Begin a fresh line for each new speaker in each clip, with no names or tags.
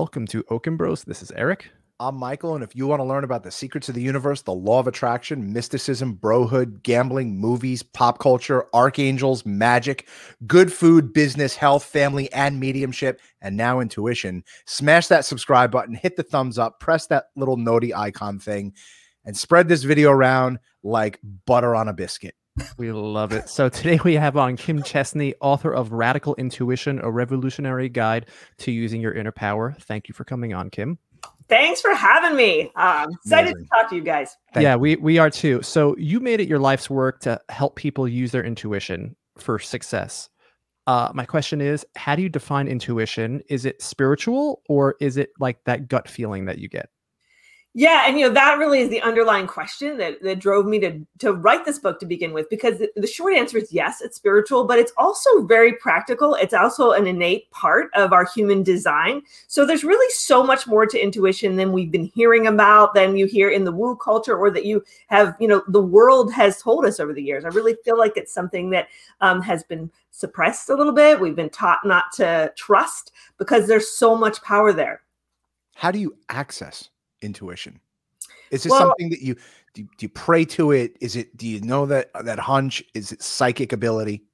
Welcome to Oaken Bros. This is Eric.
I'm Michael, and if you want to learn about the secrets of the universe, the law of attraction, mysticism, brohood, gambling, movies, pop culture, archangels, magic, good food, business, health, family, and mediumship, and now intuition, smash that subscribe button, hit the thumbs up, press that little noti icon thing, and spread this video around like butter on a biscuit.
We love it. So today we have on Kim Chestney, author of Radical Intuition, a revolutionary guide to using your inner power. Thank you for coming on, Kim.
Thanks for having me. Um, excited Amazing. to talk to you guys.
Thank yeah, we we are too. So you made it your life's work to help people use their intuition for success. Uh, my question is, how do you define intuition? Is it spiritual or is it like that gut feeling that you get?
Yeah, and you know that really is the underlying question that, that drove me to to write this book to begin with. Because the, the, short answer is yes, it's spiritual, but it's also very practical. It's also an innate part of our human design. So there's really so much more to intuition than we've been hearing about, than you hear in the woo culture, or that you have, you know, the world has told us over the years. I really feel like it's something that um, has been suppressed a little bit. We've been taught not to trust because there's so much power there.
How do you access intuition? Is this well, something that you do, you do you pray to it? Is it do you know that uh, that hunch? Is it psychic ability?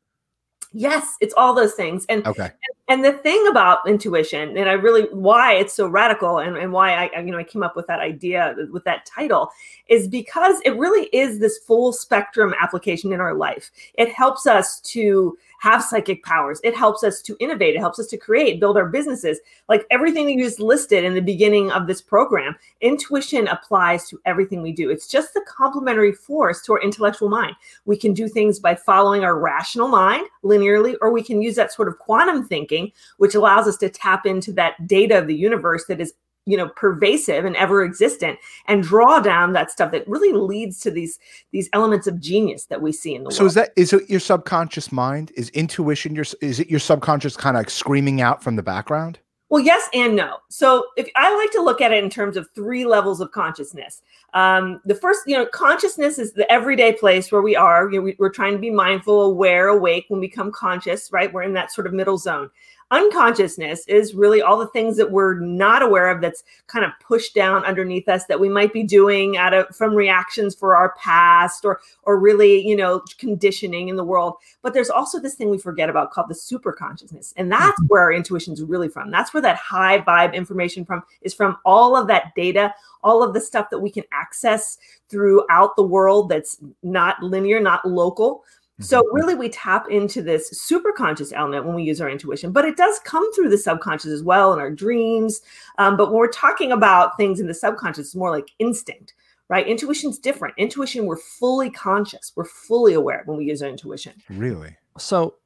Yes, it's all those things. And
okay.
And, and the thing about intuition, and I really why it's so radical and, and why I you know I came up with that idea with that title is because it really is this full spectrum application in our life. It helps us to have psychic powers. It helps us to innovate. It helps us to create, build our businesses. Like everything that you just listed in the beginning of this program, intuition applies to everything we do. It's just the complementary force to our intellectual mind. We can do things by following our rational mind linearly, or we can use that sort of quantum thinking, which allows us to tap into that data of the universe that is you know pervasive and ever existent and draw down that stuff that really leads to these these elements of genius that we see in the
so
world.
So is that is it your subconscious mind is intuition your is it your subconscious kind of like screaming out from the background
well, yes and no. So, if I like to look at it in terms of three levels of consciousness. Um, the first, you know, consciousness is the everyday place where we are. You know, we, we're trying to be mindful, aware, awake when we become conscious. Right, we're in that sort of middle zone unconsciousness is really all the things that we're not aware of that's kind of pushed down underneath us that we might be doing out of from reactions for our past or or really you know conditioning in the world. But there's also this thing we forget about called the super consciousness and that's mm-hmm. where our intuition is really from. That's where that high vibe information from is from. All of that data all of the stuff that we can access throughout the world that's not linear not local so mm-hmm. really we tap into this super conscious element when we use our intuition, but it does come through the subconscious as well in our dreams. Um, but when we're talking about things in the subconscious, it's more like instinct, right? Intuition's different. Intuition, we're fully conscious. We're fully aware when we use our intuition.
Really?
So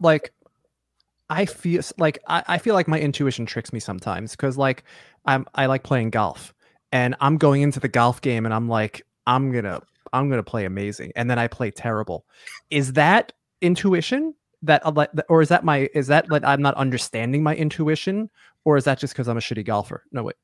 like I feel like I, I feel like my intuition tricks me sometimes because like I'm I like playing golf and I'm going into the golf game and I'm like, I'm gonna I'm going to play amazing, and then I play terrible. Is that intuition? That uh, or is that my is that like I'm not understanding my intuition, or is that just because I'm a shitty golfer? No wait.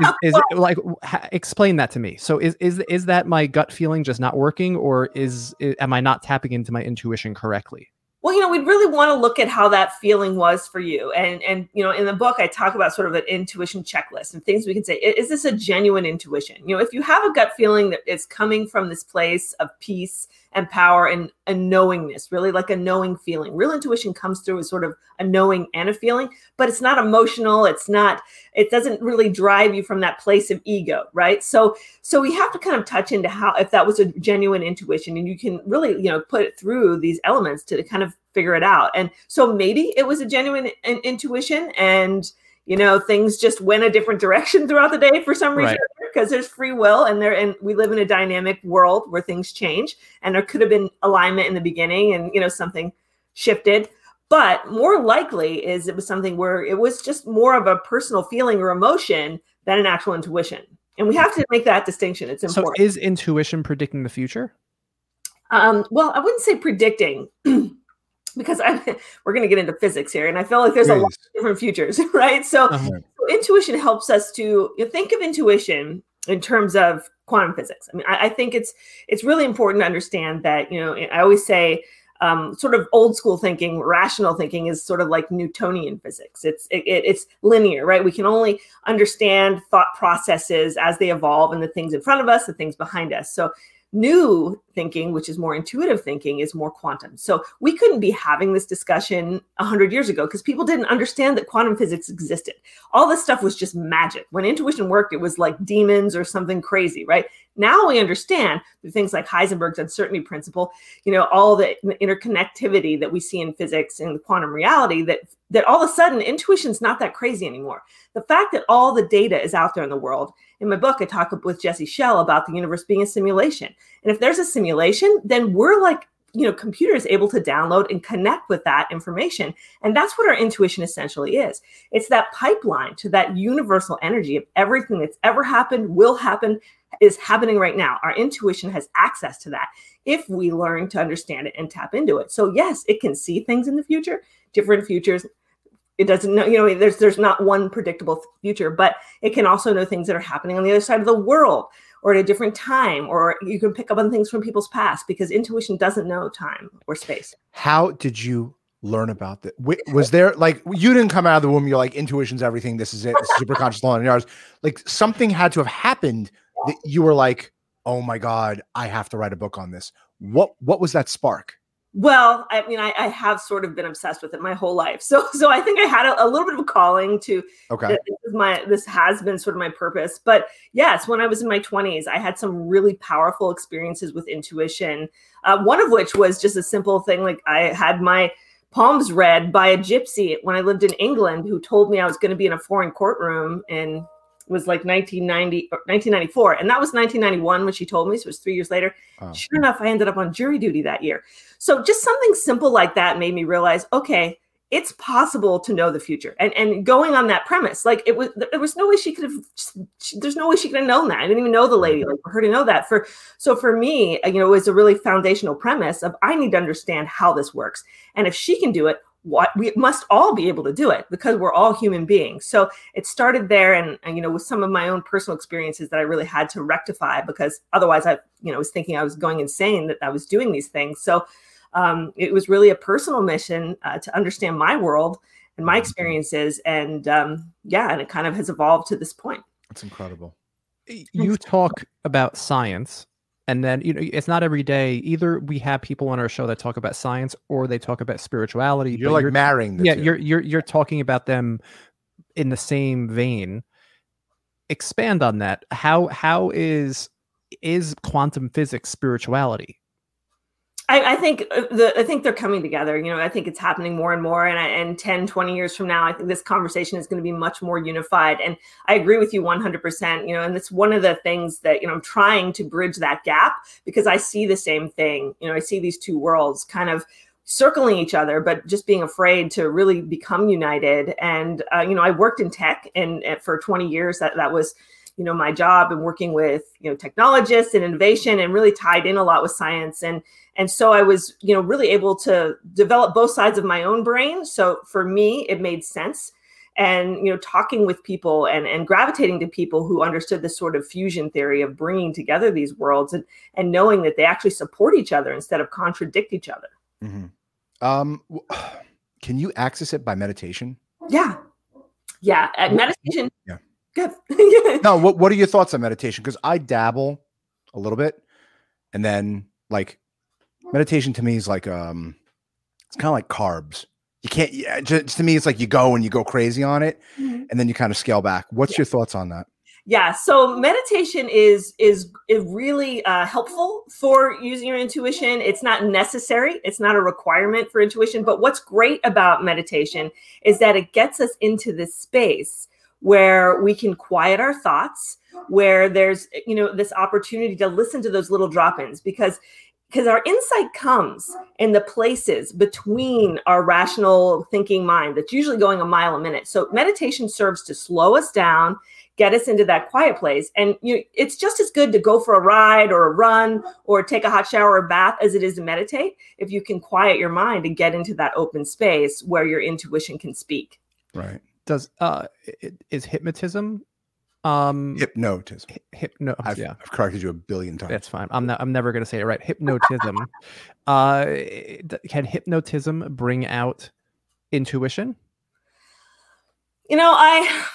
is, is it like ha, explain that to me so is is is that my gut feeling just not working or is, is am i not tapping into my intuition correctly
well you know we'd really want to look at how that feeling was for you. And and you know in the book i talk about sort of an intuition checklist and things we can say is this a genuine intuition? You know if you have a gut feeling that it's coming from this place of peace and power and a knowingness, really like a knowing feeling. Real intuition comes through as sort of a knowing and a feeling, but it's not emotional. It's not, it doesn't really drive you from that place of ego, right? So, so we have to kind of touch into how, if that was a genuine intuition and you can really, you know, put it through these elements to kind of figure it out. And so maybe it was a genuine in- intuition and, you know things just went a different direction throughout the day for some reason because there's free will and there and we live in a dynamic world where things change and there could have been alignment in the beginning and you know something shifted. But more likely is it was something where it was just more of a personal feeling or emotion than an actual intuition. And we have to make that distinction. It's important.
so is intuition predicting the future?
Um, well i wouldn't say predicting because I, we're going to get into physics here, and I feel like there's a lot of different futures, right? So, uh-huh. Intuition helps us to you know, think of intuition in terms of quantum physics. I mean, I, I, think it's it's really important to understand that you know I always say um, sort of old school thinking, rational thinking is sort of like Newtonian physics. It's it, it's linear, right? We can only understand thought processes as they evolve and the things in front of us, the things behind us. So new thinking which is more intuitive thinking is more quantum. So we couldn't be having this discussion 100 years ago because people didn't understand that quantum physics existed. All this stuff was just magic. When intuition worked it was like demons or something crazy right? Now we understand things like heisenberg's uncertainty principle you know all the interconnectivity that we see in physics and quantum reality that that all of a sudden intuition's not that crazy anymore. The fact that all the data is out there in the world in my book, I talk with Jesse Schell about the universe being a simulation. And if there's a simulation, then we're like, you know, computers able to download and connect with that information. And that's what our intuition essentially is. It's that pipeline to that universal energy of everything that's ever happened, will happen, is happening right now. Our intuition has access to that if we learn to understand it and tap into it. So, yes, it can see things in the future, different futures, it doesn't know you know there's there's not one predictable future but it can also know things that are happening on the other side of the world or at a different time or you can pick up on things from people's past because intuition doesn't know time or space.
How did you learn about that was there like you didn't come out of the womb you're like intuition's everything this is it this is super conscious law and yours like something had to have happened that you were like oh my god i have to write a book on this. What what was that spark
well, I mean, I, I, have sort of been obsessed with it my whole life. So, so I think I had a, a little bit of a calling to.
Okay.
This my this has been sort of my purpose, but yes, when I was in my twenties, I had some really powerful experiences with intuition. Uh, one of which was just a simple thing, like I had my palms read by a gypsy when I lived in England, who told me I was going to be in a foreign courtroom in was like 1990 or 1994 and that was 1991 when she told me so it was three years later. Oh. sure enough i ended up on jury duty that year. So just something simple like that made me realize okay it's possible to know the future. And and going on that premise like it was there was no way she could have she, there's no way she could have known that. I didn't even know the lady mm-hmm. like for her to know that. For so for me you know it was a really foundational premise of i need to understand how this works. And if she can do it what we must all be able to do it because we're all human beings. So it started there and, and, you know with some of my own personal experiences that i really had to rectify because otherwise i you know was thinking i was going insane that i was doing these things. So um, it was really a personal mission uh, to understand my world and my mm-hmm. experiences and um, yeah and it kind of has evolved to this point.
That's incredible.
You talk about science and then you know it's not every day. Either we have people on our show that talk about science or they talk about spirituality
you're like you're, marrying
yeah
you
you're you're you're talking about them in the same vein. Expand on that. How how is is quantum physics spirituality
I, I, think uh, the I think they're coming together. You know, I think it's happening more and more. And I, and 10, 20 years from now, I think this conversation is going to be much more unified. And I agree with you 100%. You know, and it's one of the things that, you know, I'm trying to bridge that gap because I see the same thing. You know, I see these two worlds kind of circling each other, but just being afraid to really become united. And, uh, you know, I worked in tech and, and for 20 years that, that was, you know, my job and working with, you know, technologists and innovation and really tied in a lot with science. And, and so i was you know really able to develop both sides of my own brain. So for me it made sense. And you know talking with people and and gravitating to people who understood this sort of fusion theory of bringing together these worlds and and knowing that they actually support each other instead of contradict each other.
Mm-hmm. um can you access it by meditation?
Yeah. Yeah. Uh, meditation.
yeah.
Good.
No what, what are your thoughts on meditation? Because i dabble a little bit and then like meditation to me is like um it's kind of like carbs. You can't yeah, just to me it's like you go and you go crazy on it mm-hmm. and then you kind of scale back. What's yeah. your thoughts on that?
Yeah so meditation is is, is really uh, helpful for using your intuition. It's not necessary. It's not a requirement for intuition but what's great about meditation is that it gets us into this space where we can quiet our thoughts where there's you know this opportunity to listen to those little drop-ins because because our insight comes in the places between our rational thinking mind that's usually going a mile a minute. So meditation serves to slow us down, get us into that quiet place. And you it's just as good to go for a ride or a run or take a hot shower or bath as it is to meditate if you can quiet your mind and get into that open space where your intuition can speak.
Right.
Does uh is hypnotism Um,
Hypnotism.
hypno.
I've,
yeah,
I've corrected you a billion times.
that's fine. I'm not. I'm never gonna say it right. Hypnotism. uh, can hypnotism bring out intuition?
You know, I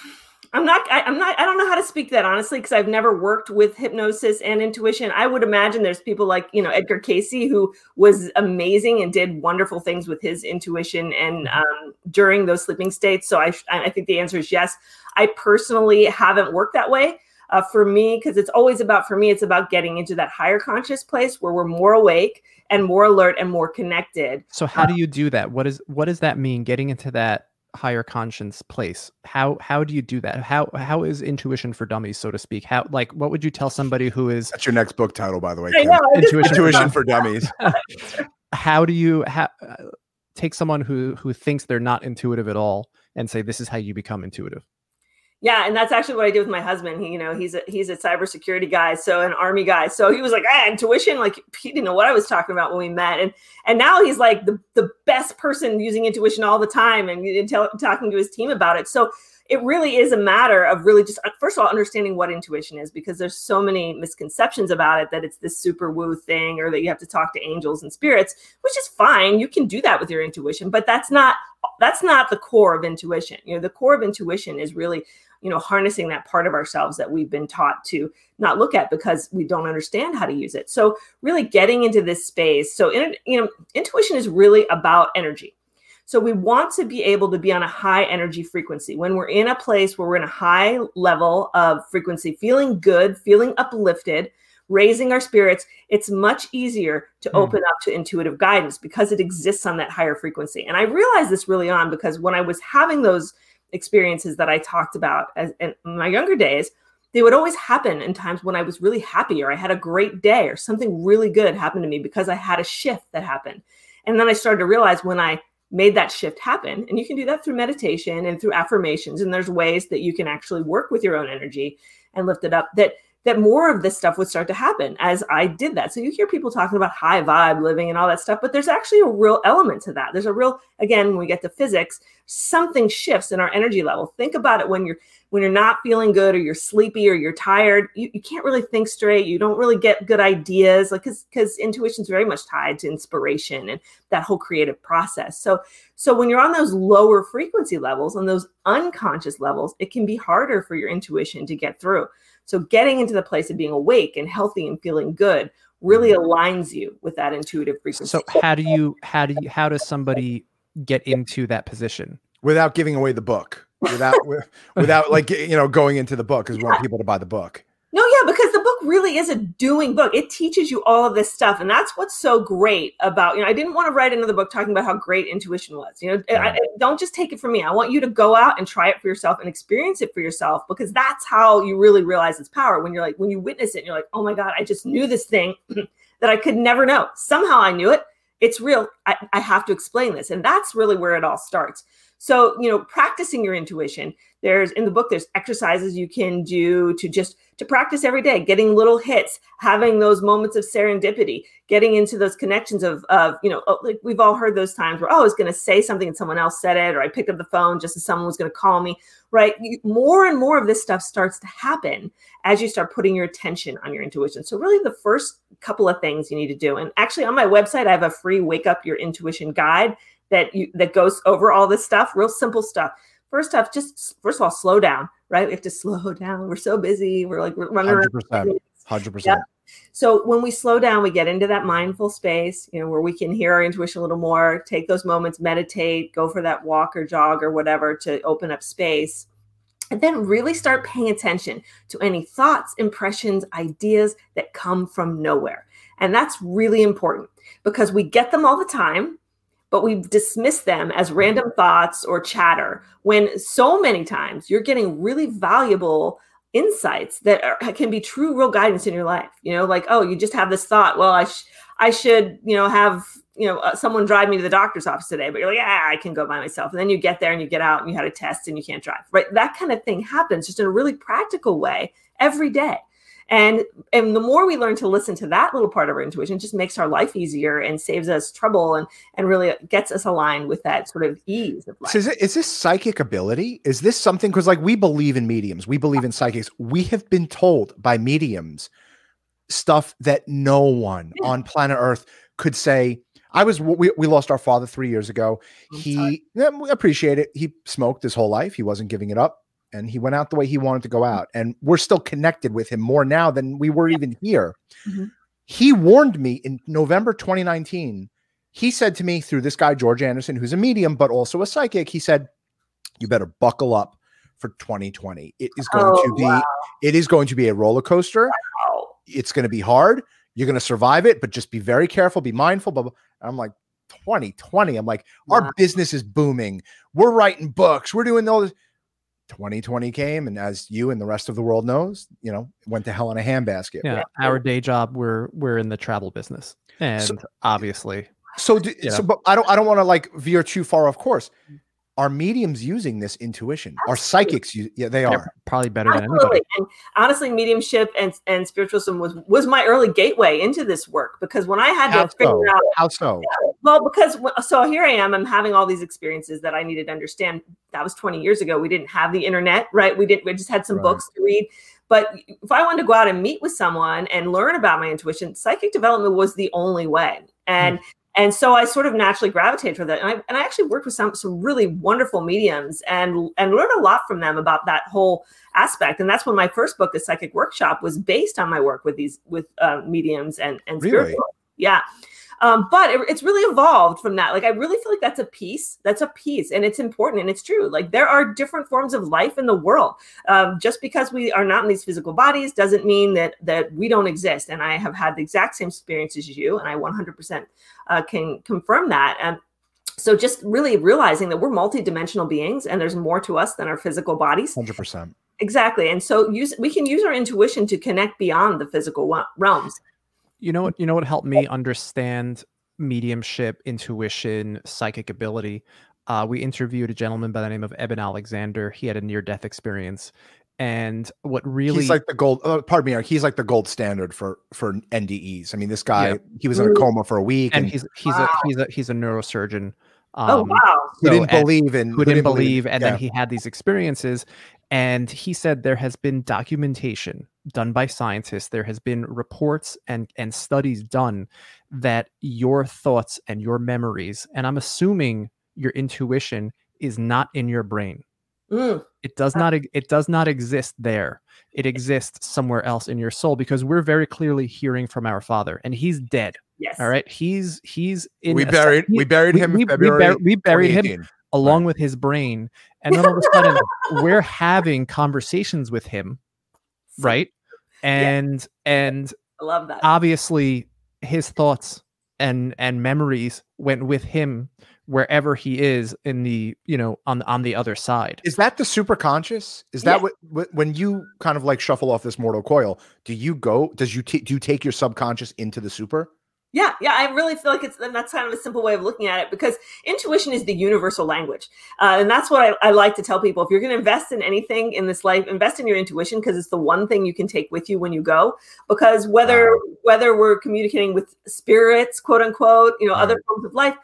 I'm not I, I'm not I don't know how to speak that honestly because I've never worked with hypnosis and intuition. I would imagine there's people like, you know, Edgar Cayce who was amazing and did wonderful things with his intuition and um, during those sleeping states. So I I think the answer is yes. I personally haven't worked that way. Uh, for me, because it's always about for me, it's about getting into that higher conscious place where we're more awake and more alert and more connected.
So how do you do that? What is what does that mean? Getting into that higher conscience place. How how do you do that? How how is intuition for dummies, so to speak? How like what would you tell somebody who is
That's your next book title, by the way.
Know,
intuition? for
Intuition
dummies?
for dummies.
how do you ha- uh, take someone who who thinks they're not intuitive at all and say this is how you become intuitive?
Yeah, and that's actually what I did with my husband. He, you know, he's a he's a cybersecurity guy, so an army guy. So he was like, ah, intuition. Like he didn't know what I was talking about when we met, and and now he's like the the best person using intuition all the time, and, and tell, talking to his team about it. So it really is a matter of really just uh, first of all understanding what intuition is because there's so many misconceptions about it that it's this super woo thing or that you have to talk to angels and spirits which is fine. You can do that with your intuition but that's not that's not the core of intuition. You know the core of intuition is really you know harnessing that part of ourselves that we've been taught to not look at because we don't understand how to use it. So really getting into this space so in, you know intuition is really about energy so we want to be able to be on a high energy frequency when we're in a place where we're in a high level of frequency feeling good feeling uplifted raising our spirits it's much easier to
Hmm.
open up to intuitive guidance because it exists on that higher frequency and i realized this really on because when i was having those experiences that I talked about as in my younger days, they would always happen in times when I was really happy or I had a great day or something really good happened to me because I had a shift that happened. And then I started to realize when I made that shift happen, and you can do that through meditation and through affirmations, and there's ways that you can actually work with your own energy and lift it up that that more of this stuff would start to happen as I did that. So you hear people talking about high vibe living and all that stuff, but there's actually a real element to that. There's a real, again, when we get to physics, something shifts in our energy level. Think about it when you're when you're not feeling good or you're sleepy or you're tired, you, you can't really think straight. You don't really get good ideas, like because because intuition is very much tied to inspiration and that whole creative process. So so when you're on those lower frequency levels, on those unconscious levels, it can be harder for your intuition to get through. So getting into the place of being awake and healthy and feeling good really mm-hmm. aligns you with that intuitive frequency.
So how do you how do you how does somebody get into that position?
without giving away the book, without without like you know going into the book because we want people to buy the book.
No, yeah, because the book really is a doing book. It teaches you all of this stuff, and that's what's so great about. You know, I didn't want to write another book talking about how great intuition was. You know, I, I- don't just take it from me. I want you to go out and try it for yourself and experience it for yourself because that's how you really realize its power. When you're like, when you witness it, and you're like, oh my god, I just knew this thing that I could never know. Somehow I knew it. It's real. I, I have to explain this, and that's really where it all starts. So, you know, practicing your intuition, there's in the book, there's exercises you can do to just to practice every day, getting little hits, having those moments of serendipity, getting into those connections of, of you know, oh, like we've all heard those times where, oh, I was going to say something and someone else said it, or I picked up the phone just as someone was going to call me, right? More and more of this stuff starts to happen as you start putting your attention on your intuition. So, really, the first couple of things you need to do, and actually on my website, I have a free wake up your intuition guide that you that goes over all this stuff, real simple stuff. First off, just first of all, slow down, right? We have to slow down. We're so busy. We're like we're running around.
Hundred percent, hundred percent.
So when we slow down, we get into that mindful space, you know, where we can hear our intuition a little more, take those moments, meditate, go for that walk or jog or whatever to open up space. And then really start paying attention to any thoughts, impressions, ideas that come from nowhere. And that's really important because we get them all the time, but we dismiss them as random thoughts or chatter when so many times you're getting really valuable insights that are, can be true real guidance in your life you know like oh you just have this thought well i sh- i should you know have you know uh, someone drive me to the doctor's office today but you're like yeah i can go by myself. And then you get there and you get out and you had a test and you can't drive right? That kind of thing happens just in a really practical way every day and and the more we learn to listen to that little part of our intuition just makes our life easier and saves us trouble and and really gets us aligned with that sort of ease of life
So is, it, is this psychic ability? Is this something? Because like we believe in mediums, we believe in psychics. We have been told by mediums stuff that no one
Yeah.
on planet Earth could say. I was we, we lost our father three years ago.
I'm
he yeah, we appreciate it. He smoked his whole life. He wasn't giving it up, and he went out the way he wanted to go out. And we're still connected with him more now than we were even here.
Mhm.
He warned me in November 2019. He said to me through this guy George Anderson, who's a medium but also a psychic. He said, "You better buckle up for 2020. It is going
Oh,
to be
wow.
it is going to be a roller coaster.
Wow.
It's going to be hard. You're going to survive it, but just be very careful, be mindful." Blah, blah. I'm like, 2020. I'm like, our business is booming. We're writing books. We're doing all this. 2020 came, and as you and the rest of the world knows, you know, went to hell in a handbasket.
Yeah, our day job, we're we're in the travel business, and obviously,
So, do, so,
know.
but I don't, I don't want to like veer too far off course. Are mediums using this intuition? Are psychics? u- Yeah, they
they're probably better than anybody.
And honestly, mediumship and, and spiritualism was was my early gateway into this work because when I had
How
to figure out
How so?
Well, because so here I am, I'm having all these experiences that I needed to understand. That was 20 years ago. We didn't have the internet, right? We didn't, we just had some
Right.
books to read. But if I wanted to go out and meet with someone and learn about my intuition, psychic development was the only way. And hmm. And so I sort of naturally gravitated toward that. And I, and I actually worked with some some really wonderful mediums and and learned a lot from them about that whole aspect. And that's when my first book, The Psychic Workshop, was based on my work with these with uh, mediums and and
Really?
spiritual. Yeah. Um, but it, it's really evolved from that. Like I really feel like that's a piece. That's a piece, and it's important and it's true. Like there are different forms of life in the world. Um, just because we are not in these physical bodies doesn't mean that that we don't exist. And I have had the exact same experience as you, and I 100% uh, can confirm that. And so just really realizing that we're multidimensional beings, and there's more to us than our physical bodies.
100%.
Exactly. And so use we can use our intuition to connect beyond the physical realms.
You know what? You know what helped me understand mediumship, intuition, psychic ability. Uh, we interviewed a gentleman by the name of Eben Alexander. He had a near-death experience, and what really
He's like the gold. Uh, pardon me. He's like the gold standard for for NDEs. I mean, this guy.
Yeah.
He was in a coma for a week,
and
and,
he's he's
Wow.
a he's a he's a neurosurgeon. Um,
oh wow.
who
so-
didn't believe in
who didn't believe, and
yeah.
then he had these experiences and he said there has been documentation done by scientists there has been reports and and studies done that your thoughts and your memories and i'm assuming your intuition is not in your brain
Mm.
it does not it does not exist there it exists somewhere else in your soul because we're very clearly hearing from our father and he's dead
Yes.
all right he's he's in
we buried
he-
we buried him
we-
in
we bur- we buried him
2018.
along with his brain and then all of a sudden we're having conversations with him right and and
I love that.
obviously his thoughts and and memories went with him wherever he is in the you know on on the other side
Is that the super conscious? Is that
Yeah.
what, what when you kind of like shuffle off this mortal coil? Do you go? Does you t- do you take your subconscious into the super?
Yeah, yeah, I really feel like it's and that's kind of a simple way of looking at it because intuition is the universal language, uh, and that's what I, I like to tell people. If you're going to invest in anything in this life, invest in your intuition because it's the one thing you can take with you when you go. Because whether
Wow.
whether we're communicating with spirits, quote unquote, you know, other forms of life,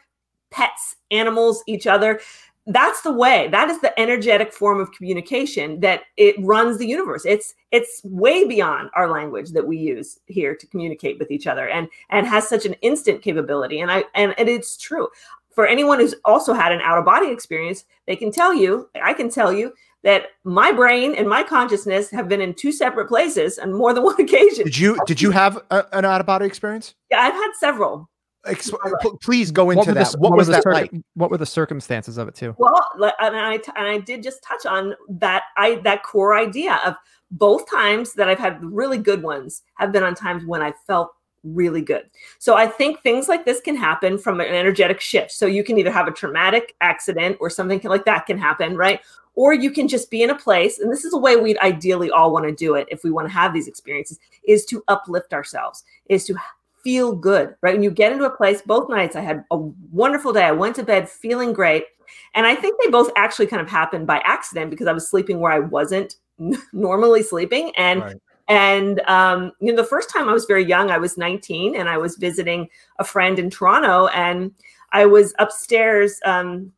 pets, animals, each other. That's the way. That is the energetic form of communication that it runs the universe. It's it's way beyond our language that we use here to communicate with each other, and and has such an instant capability. And I and, and it's true for anyone who's also had an out of body experience. They can tell you. I can tell you that my brain and my consciousness have been in two separate places on more than one occasion.
Did you did you have a, an out of body experience?
Yeah, I've had several.
Ex- p- please go into
were the
that.
c-
what
were
was
the
that
circ-
like?
what were the circumstances of it too
Well, like, and I and I did just touch on that. I that core idea of both times that I've had really good ones have been on times when I felt really good. So I think things like this can happen from an energetic shift. So you can either have a traumatic accident or something like that can happen, right? Or you can just be in a place, and this is a way we'd ideally all want to do it if we want to have these experiences, is to uplift ourselves, is to feel good, right? When you get into a place, both nights I had a wonderful day. I went to bed feeling great. And I think they both actually kind of happened by accident because I was sleeping where I wasn't normally sleeping. And
Right.
And um, you know, the first time I was very young, I was 19, and I was visiting a friend in Toronto, and I was upstairs. Um,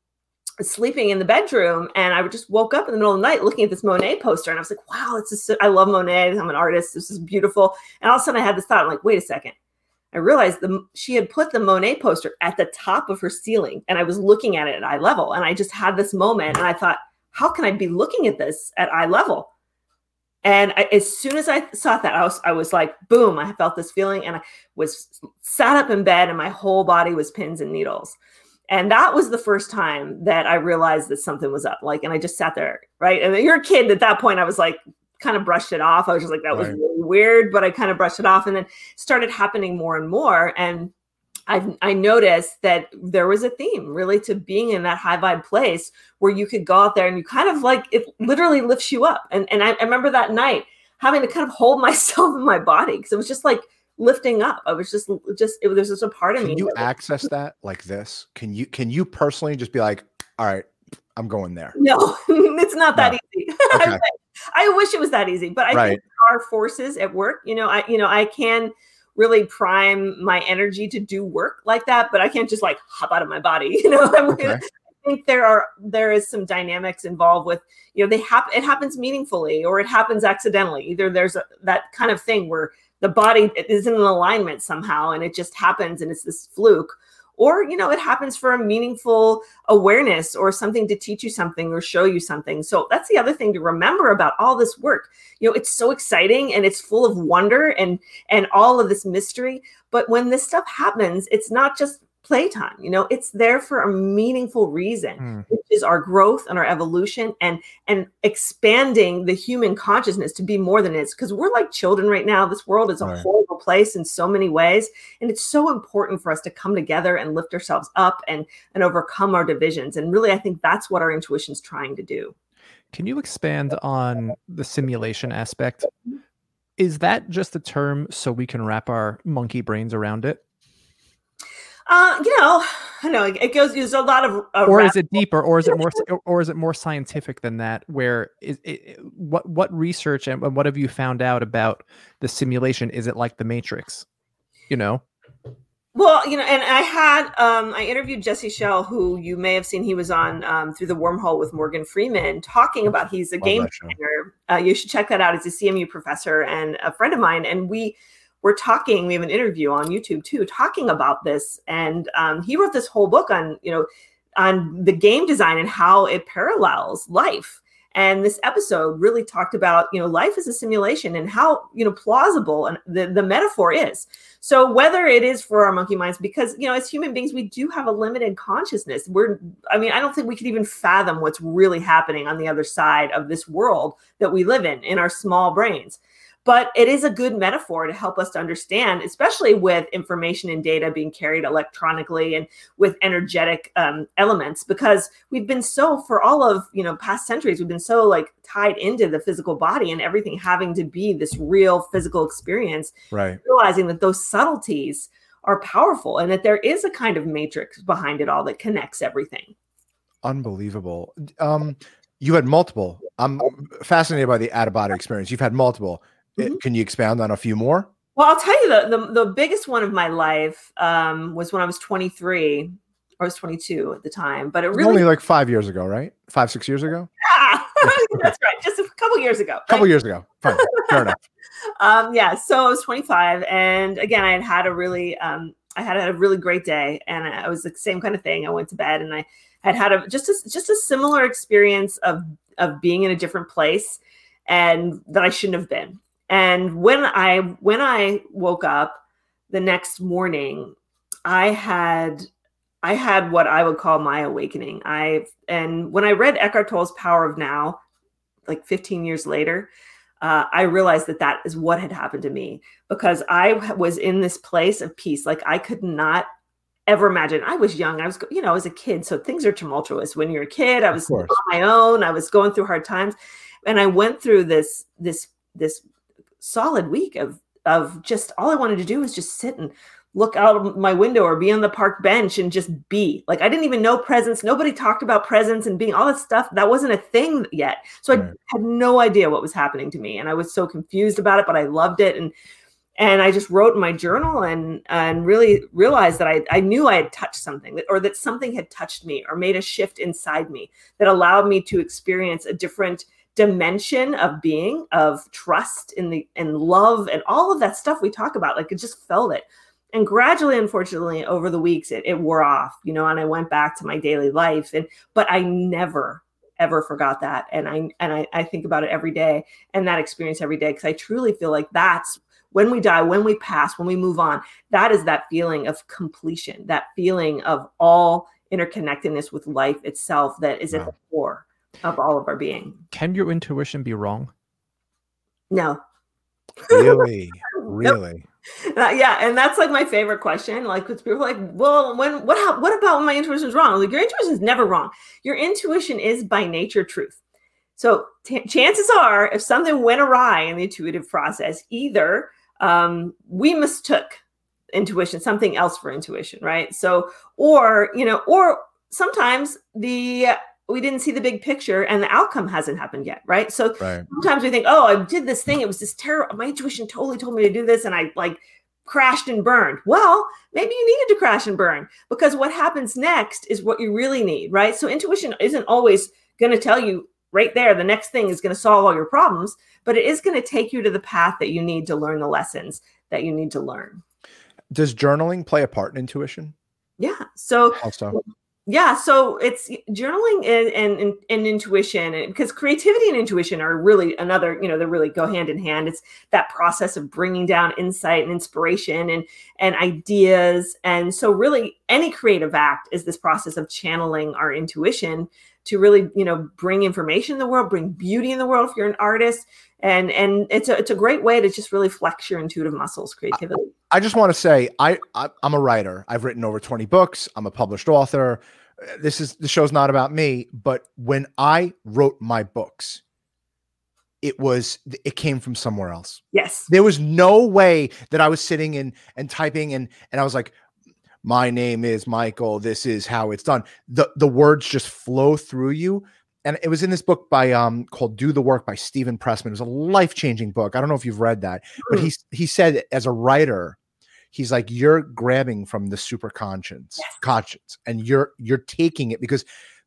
sleeping in the bedroom and I just woke up in the middle of the night looking at this Monet poster and I was like, wow, it's just, I love Monet. I'm an artist. This is beautiful. And all of a sudden I had this thought, I'm like, wait a second. I realized the she had put the Monet poster at the top of her ceiling and I was looking at it at eye level. And I just had this moment and I thought, how can I be looking at this at eye level? And I, as soon as I saw that, I was I was like, boom! I felt this feeling, and I was sat up in bed, and my whole body was pins and needles and that was the first time that i realized that something was up like and i just sat there right and you're a kid at that point i was like kind of brushed it off i was just like that right. was really weird but i kind of brushed it off and then started happening more and more and I, I noticed that there was a theme really to being in that high vibe place where you could go out there and you kind of like it literally lifts you up. And, and I, I remember that night having to kind of hold myself in my body because it was just like lifting up. I was just just it, there's just a part of
can
me.
Can you access that like this? Can you can you personally just be like, all right, I'm going there?
No, it's not that no. easy. Okay. I wish it was that easy, but I right. think there are forces at work. You know, I you know I can really prime my energy to do work like that, but I can't just like hop out of my body. You know, okay. I think there are there is some dynamics involved with you know they happen it happens meaningfully or it happens accidentally. Either there's a, that kind of thing where the body is in an alignment somehow and it just happens and it's this fluke or you know it happens for a meaningful awareness or something to teach you something or show you something. So that's the other thing to remember about all this work. You know it's so exciting and it's full of wonder and and all of this mystery. But when this stuff happens it's not just playtime you know it's there for a meaningful reason mm. which is our growth and our evolution and and expanding the human consciousness to be more than it is because we're like children right now this world is a right. horrible place in so many ways and it's so important for us to come together and lift ourselves up and and overcome our divisions and really i think that's what our intuition is trying to do
can you expand on the simulation aspect mm-hmm. is that just a term so we can wrap our monkey brains around it
uh, you know, I know it goes. There's a lot of.
Uh, or is it deeper, or is it more, or is it more scientific than that? Where is it? What what research and what have you found out about the simulation? Is it like the Matrix? You know.
Well, you know, and I had um, I interviewed Jesse Schell, who you may have seen. He was on um, through the wormhole with Morgan Freeman, talking about he's a Love game designer. Uh, you should check that out. He's a CMU professor and a friend of mine, and we we're talking we have an interview on youtube too talking about this. And um, he wrote this whole book on you know on the game design and how it parallels life. And this episode really talked about you know life is a simulation and how you know plausible and the, the metaphor is. So whether it is for our monkey minds because you know as human beings we do have a limited consciousness. We're i mean i don't think we could even fathom what's really happening on the other side of this world that we live in in our small brains but it is a good metaphor to help us to understand especially with information and data being carried electronically and with energetic um, elements because we've been so for all of you know past centuries we've been so like tied into the physical body and everything having to be this real physical experience
right.
realizing that those subtleties are powerful and that there is a kind of matrix behind it all that connects everything.
Unbelievable. Um you had multiple. I'm fascinated by the out of body experience. You've had multiple Mm-hmm. Can you expound on a few more?
Well, I'll tell you the, the, the biggest one of my life um, was when I was 23. I was 22 at the time, but it really
only like five years ago, right? Five, six years ago.
Yeah, that's right. Just a couple years ago.
A couple years ago. Fine. Fair enough.
Um, yeah. So I was 25, and again, I had had a really, um, I had had a really great day, and I was the same kind of thing. I went to bed, and I had had a just a just a similar experience of of being in a different place, and that I shouldn't have been. And when I when I woke up the next morning, I had I had what I would call my awakening. I and when I read Eckhart Tolle's Power of Now, like 15 years later, uh, I realized that that is what had happened to me because I was in this place of peace. Like I could not ever imagine. I was young. I was, you know, I was a kid, so things are tumultuous when you're a kid. I was on my own. I was going through hard times, and I went through this this this solid week of of just all I wanted to do was just sit and look out of my window or be on the park bench and just be. Like I didn't even know presence. Nobody talked about presence and being all that stuff. That wasn't a thing yet. So
Right.
I had no idea what was happening to me. And I was so confused about it, but I loved it. And and I just wrote in my journal and and really realized that I, I knew I had touched something that, or that something had touched me or made a shift inside me that allowed me to experience a different dimension of being of trust in the and love and all of that stuff we talk about like it just felt it. And gradually unfortunately over the weeks it, it wore off you know and i went back to my daily life and but i never ever forgot that and i and i, I think about it every day and that experience every day because i truly feel like that's when we die when we pass when we move on that is that feeling of completion that feeling of all interconnectedness with life itself that is at the core of all of our being
Can your intuition be wrong?
no
Really,
Nope.
really.
Uh, yeah, and that's like my favorite question. Like, 'cause people are like, well, when what hap- what about when my intuition is wrong? Like, your intuition is never wrong. Your intuition is by nature truth. So t- chances are, if something went awry in the intuitive process, either um, we mistook intuition, something else for intuition, right? So, or you know, or sometimes the we didn't see the big picture and the outcome hasn't happened yet, right? So
Right.
sometimes we think, oh, I did this thing. It was this terrible. My intuition totally told me to do this, and I like crashed and burned. Well, maybe you needed to crash and burn because what happens next is what you really need, right? So intuition isn't always going to tell you right there the next thing is going to solve all your problems, but it is going to take you to the path that you need to learn the lessons that you need to learn.
Does journaling play a part in intuition?
Yeah. So
Also,
yeah so it's journaling and and, and, intuition and because creativity and intuition are really another you know they really go hand in hand. It's that process of bringing down insight and inspiration and and ideas. And so really any creative act is this process of channeling our intuition to really you know bring information in the world bring beauty in the world if you're an artist and and it's a it's a great way to just really flex your intuitive muscles creativity
I just want to say I, I I'm a writer. I've written over 20 books. I'm a published author. This is the show's not about me, but when I wrote my books, it was it came from somewhere else.
yes
There was no way that I was sitting and and typing and and I was like, my name is Michael. This is how it's done. The the words just flow through you. And it was in this book by um called Do the Work by Stephen Pressman. It was a life-changing book. I don't know if you've read that, but he he said as a writer, he's like, you're grabbing from the super conscience,
Yes.
conscience, and you're you're taking it because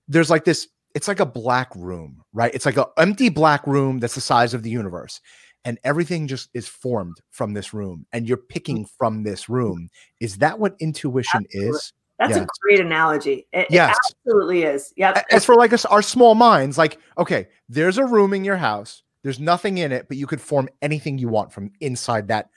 there's like this, it's like a black room, right? It's like an empty black room that's the size of the universe. And everything just is formed from this room, and you're picking from this room. Is that what intuition is?
that's a great analogy it, it
Yes.
absolutely is yeah
As for like us, our small minds, like, okay, there's a room in your house, there's nothing in it, but you could form anything you want from inside that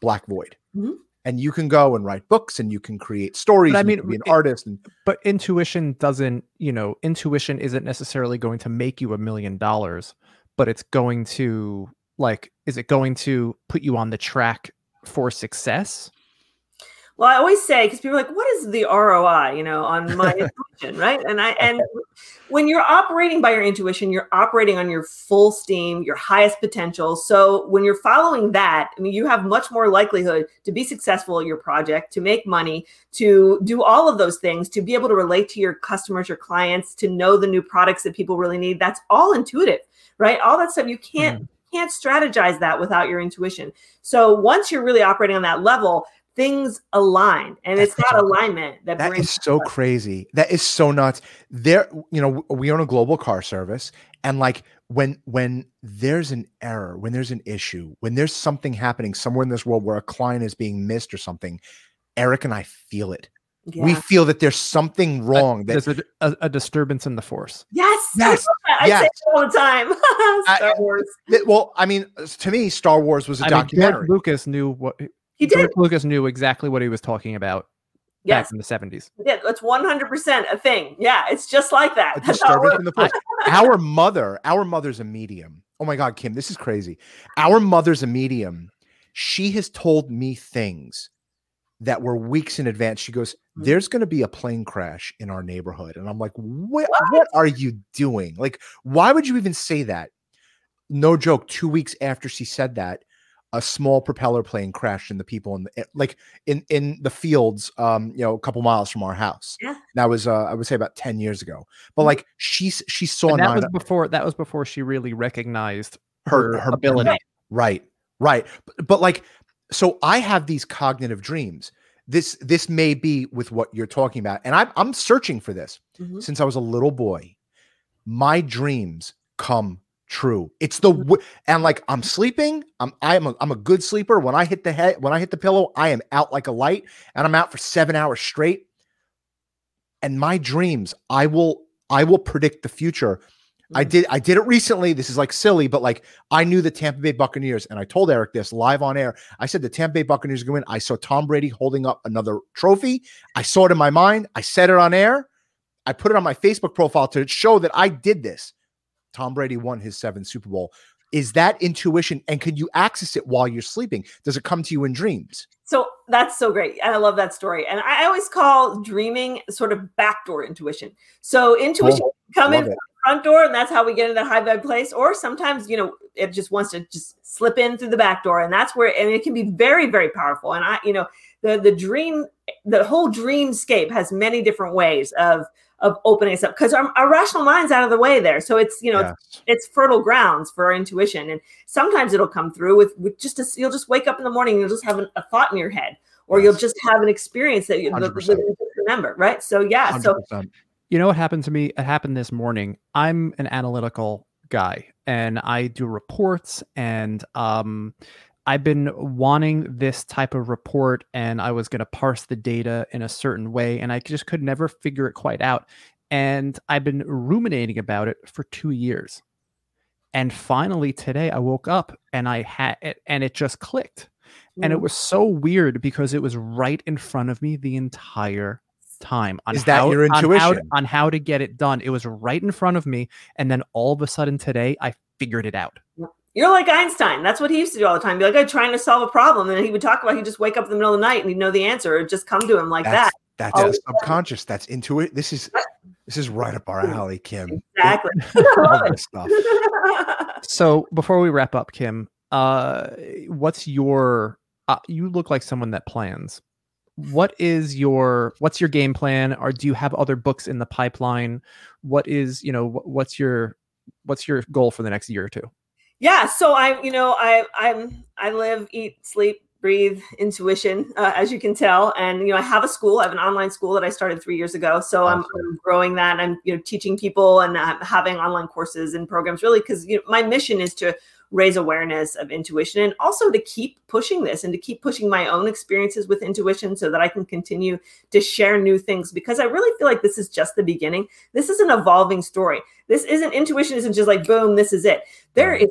black void.
Mhm.
And you can go and write books and you can create stories.
But I
and you
mean,
can be an
it-
artist. And
But intuition doesn't, you know, intuition isn't necessarily going to make you a million dollars, but it's going to like is it going to put you on the track for success?
Well, I always say because people are like, "What is the ROI?" You know, on my intuition, right? And I and when you're operating by your intuition, you're operating on your full steam, your highest potential. So when you're following that, I mean, you have much more likelihood to be successful at your project, to make money, to do all of those things, to be able to relate to your customers, your clients, to know the new products that people really need. That's all intuitive, right? All that stuff you can't mm-hmm. Can't strategize that without your intuition. So once you're really operating on that level, things align, and it's that
so-
alignment that,
that is so crazy. That is so nuts. There, you know, we own a global car service. And like when when there's an error, when there's an issue, when there's something happening somewhere in this world where a client is being missed or something, Eric and I feel it.
Yeah.
We feel that there's something wrong. That
There's a, a, a disturbance in the force.
yes,
Yes,
I
yes.
say it all the time. Star
I-
Wars.
that- well, I mean, uh, to me, Star Wars was a
I
documentary.
George Lucas knew what
He did.
George Lucas knew exactly what he was talking about
Yes,
back in the 70s.
yeah, that's one hundred percent a thing. Yeah, it's just like that.
a
That's how it
disturbance in the force. our mother, our mother's a medium. Oh my God, Kim, this is crazy. Our mother's a medium. She has told me things that were weeks in advance. She goes,
Mhm.
There's going to be a plane crash in our neighborhood. And I'm like, what, what are you doing? Like, why would you even say that? No joke. Two weeks after she said that, a small propeller plane crashed in the people in the eh, like in in the fields um you know a couple miles from our house
Yeah.
that was uh i would say about 10 years ago but
Mhm.
like she she saw
And that
nine,
was before that was before she really recognized
her
her,
her
ability.
right right but, but like so i have these cognitive dreams. This this may be with what you're talking about and i'm, I'm searching for this
Mhm.
since i was a little boy. My dreams come true. It's the w- and like i'm sleeping. I'm i'm a, I'm a good sleeper. When i hit the head when i hit the pillow i am out like a light and i'm out for seven hours straight. And my dreams i will i will predict the future I
Mhm.
did I did it recently. This is like silly, but like I knew the Tampa Bay Buccaneers, and I told Eric this live on air. I said the Tampa Bay Buccaneers are going to win. I saw Tom Brady holding up another trophy. I saw it in my mind. I said it on air. I put it on my Facebook profile to show that I did this. Tom Brady won his seventh Super Bowl. Is that intuition? And can you access it while you're sleeping? Does it come to you in dreams?
So that's so great. I love that story. And I always call dreaming sort of backdoor intuition. So intuition come in
Love it.
Front door and that's how we get into that high vibe place or sometimes you know it just wants to just slip in through the back door and that's where and it can be very very powerful and i you know the the dream the whole dreamscape has many different ways of of opening us up because our, our rational mind's out of the way there so it's you know it's,
Yes.
it's fertile grounds for our intuition and sometimes it'll come through with with just a, you'll just wake up in the morning and you'll just have an, a thought in your head or you'll just have an experience that you, remember right so yeah so
100%.
You know what happened to me? It happened this morning. I'm an analytical guy and I do reports and um I've been wanting this type of report and I was going to parse the data in a certain way and I just could never figure it quite out. And I've been ruminating about it for 2 years. And finally today I woke up and I had it and it just clicked. And it
mm,
was so weird because it was right in front of me the entire time on
Is that
how,
your
on how to- on how to get it done. It was right in front of me, and then all of a sudden today, I figured it out.
You're like Einstein. That's what he used to do all the time. Be like, I'm trying to solve a problem. And he would talk about he'd just wake up in the middle of the night and he'd know the answer. It'd just come to him like
That's
that.
that's
Oh,
the subconscious. That's intuit. This is this is right up our alley, Kim.
Exactly.
Love stuff.
So before we wrap up, Kim, uh, what's your? Uh, you look like someone that plans. What is your? What's your game plan? Or do you have other books in the pipeline? What is you know? wh- What's your? What's your goal for the next year or two?
yeah. So I, you know, I, I'm, I live, eat, sleep, breathe intuition, uh, as you can tell. And, you know, I have a school, I have an online school that I started three years ago. So I'm, I'm growing that. I'm, you know, teaching people and uh, having online courses and programs really, because, you know, my mission is to raise awareness of intuition and also to keep pushing this and to keep pushing my own experiences with intuition so that I can continue to share new things because I really feel like this is just the beginning. This is an evolving story. This isn't intuition isn't just like boom, this is it. There is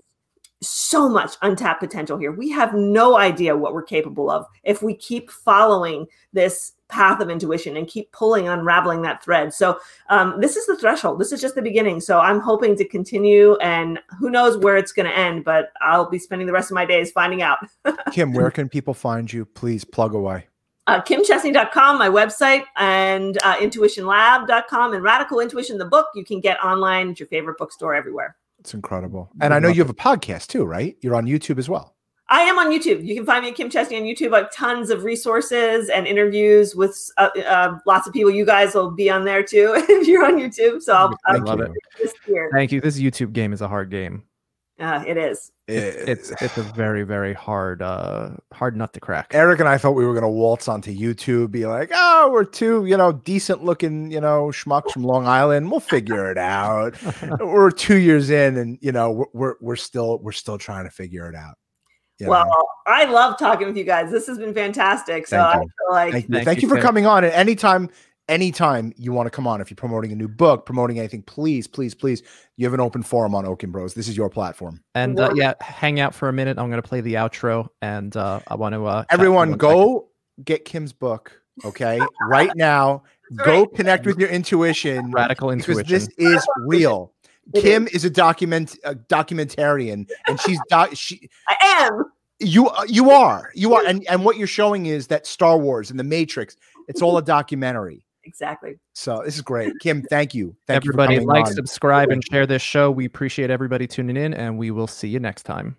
so much untapped potential here. We have no idea what we're capable of if we keep following this path of intuition and keep pulling, unraveling that thread. So, um, this is the threshold. This is just the beginning. So, I'm hoping to continue, and who knows where it's going to end, but I'll be spending the rest of my days finding out.
Kim, where can people find you? Please plug away.
uh, kimchesney.com, my website, and uh, intuitionlab.com, and Radical Intuition, the book, you can get online at your favorite bookstore everywhere.
It's incredible. And I know you have a podcast too, right? You're on YouTube as well.
I am on YouTube. You can find me at Kim Chesney on YouTube. I have tons of resources and interviews with uh, uh, lots of people. You guys will be on there too if you're on YouTube. So I'll,
I
I'll
love
keep
it.
this here.
Thank you. This YouTube game is a hard game.
Uh, it is.
It's it's, it's a very very hard uh hard nut to crack.
Eric and I thought we were going to waltz onto YouTube, be like, oh, we're two, you know, decent looking, you know, schmucks from Long Island. We'll figure it out. we're two years in, and you know, we're we're, we're still we're still trying to figure it out. You
Well,
know?
I love talking with you guys. This has been fantastic. So
Thank
I feel like
thank you,
Thank
thank
you,
you for
Tim.
coming on. And anytime, anytime you want to come on, if you're promoting a new book, promoting anything, please, please, please, you have an open forum on Oaken Bros. This is your platform.
And uh, yeah, hang out for a minute. I'm gonna play the outro, and uh, I want to uh,
Everyone,
one
go get Kim's book. Okay, right now,
That's
go
right.
connect with your intuition.
second. radical
because
intuition.
this is real.
It
Kim is a document a documentarian, and she's doc, she
I am.
You uh, you are you are, and and what you're showing is that Star Wars and the Matrix, it's all a documentary.
Exactly.
So this is great, Kim. Thank you, thank
everybody
you for
like,
on.
subscribe, and share this show. We appreciate everybody tuning in, and we will see you next time.